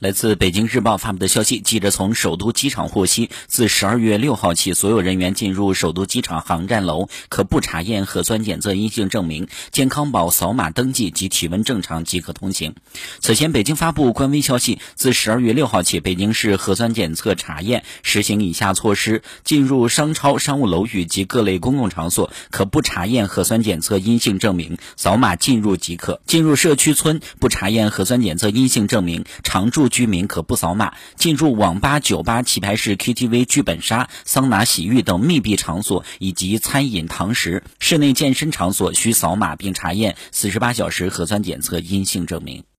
来自北京日报发布的消息，记者从首都机场获悉，自十二月六号起，所有人员进入首都机场航站楼可不查验核酸检测阴性证明，健康宝扫码登记及体温正常即可通行。此前，北京发布官微消息，自十二月六号起，北京市核酸检测查验实行以下措施：进入商超、商务楼宇及各类公共场所，可不查验核酸检测阴性证明，扫码进入即可；进入社区村不查验核酸检测阴性证明，常住。居民可不扫码进入网吧、酒吧、棋牌室、KTV、剧本杀、桑拿、洗浴等密闭场所以及餐饮堂食、室内健身场所，需扫码并查验四十八小时核酸检测阴性证明。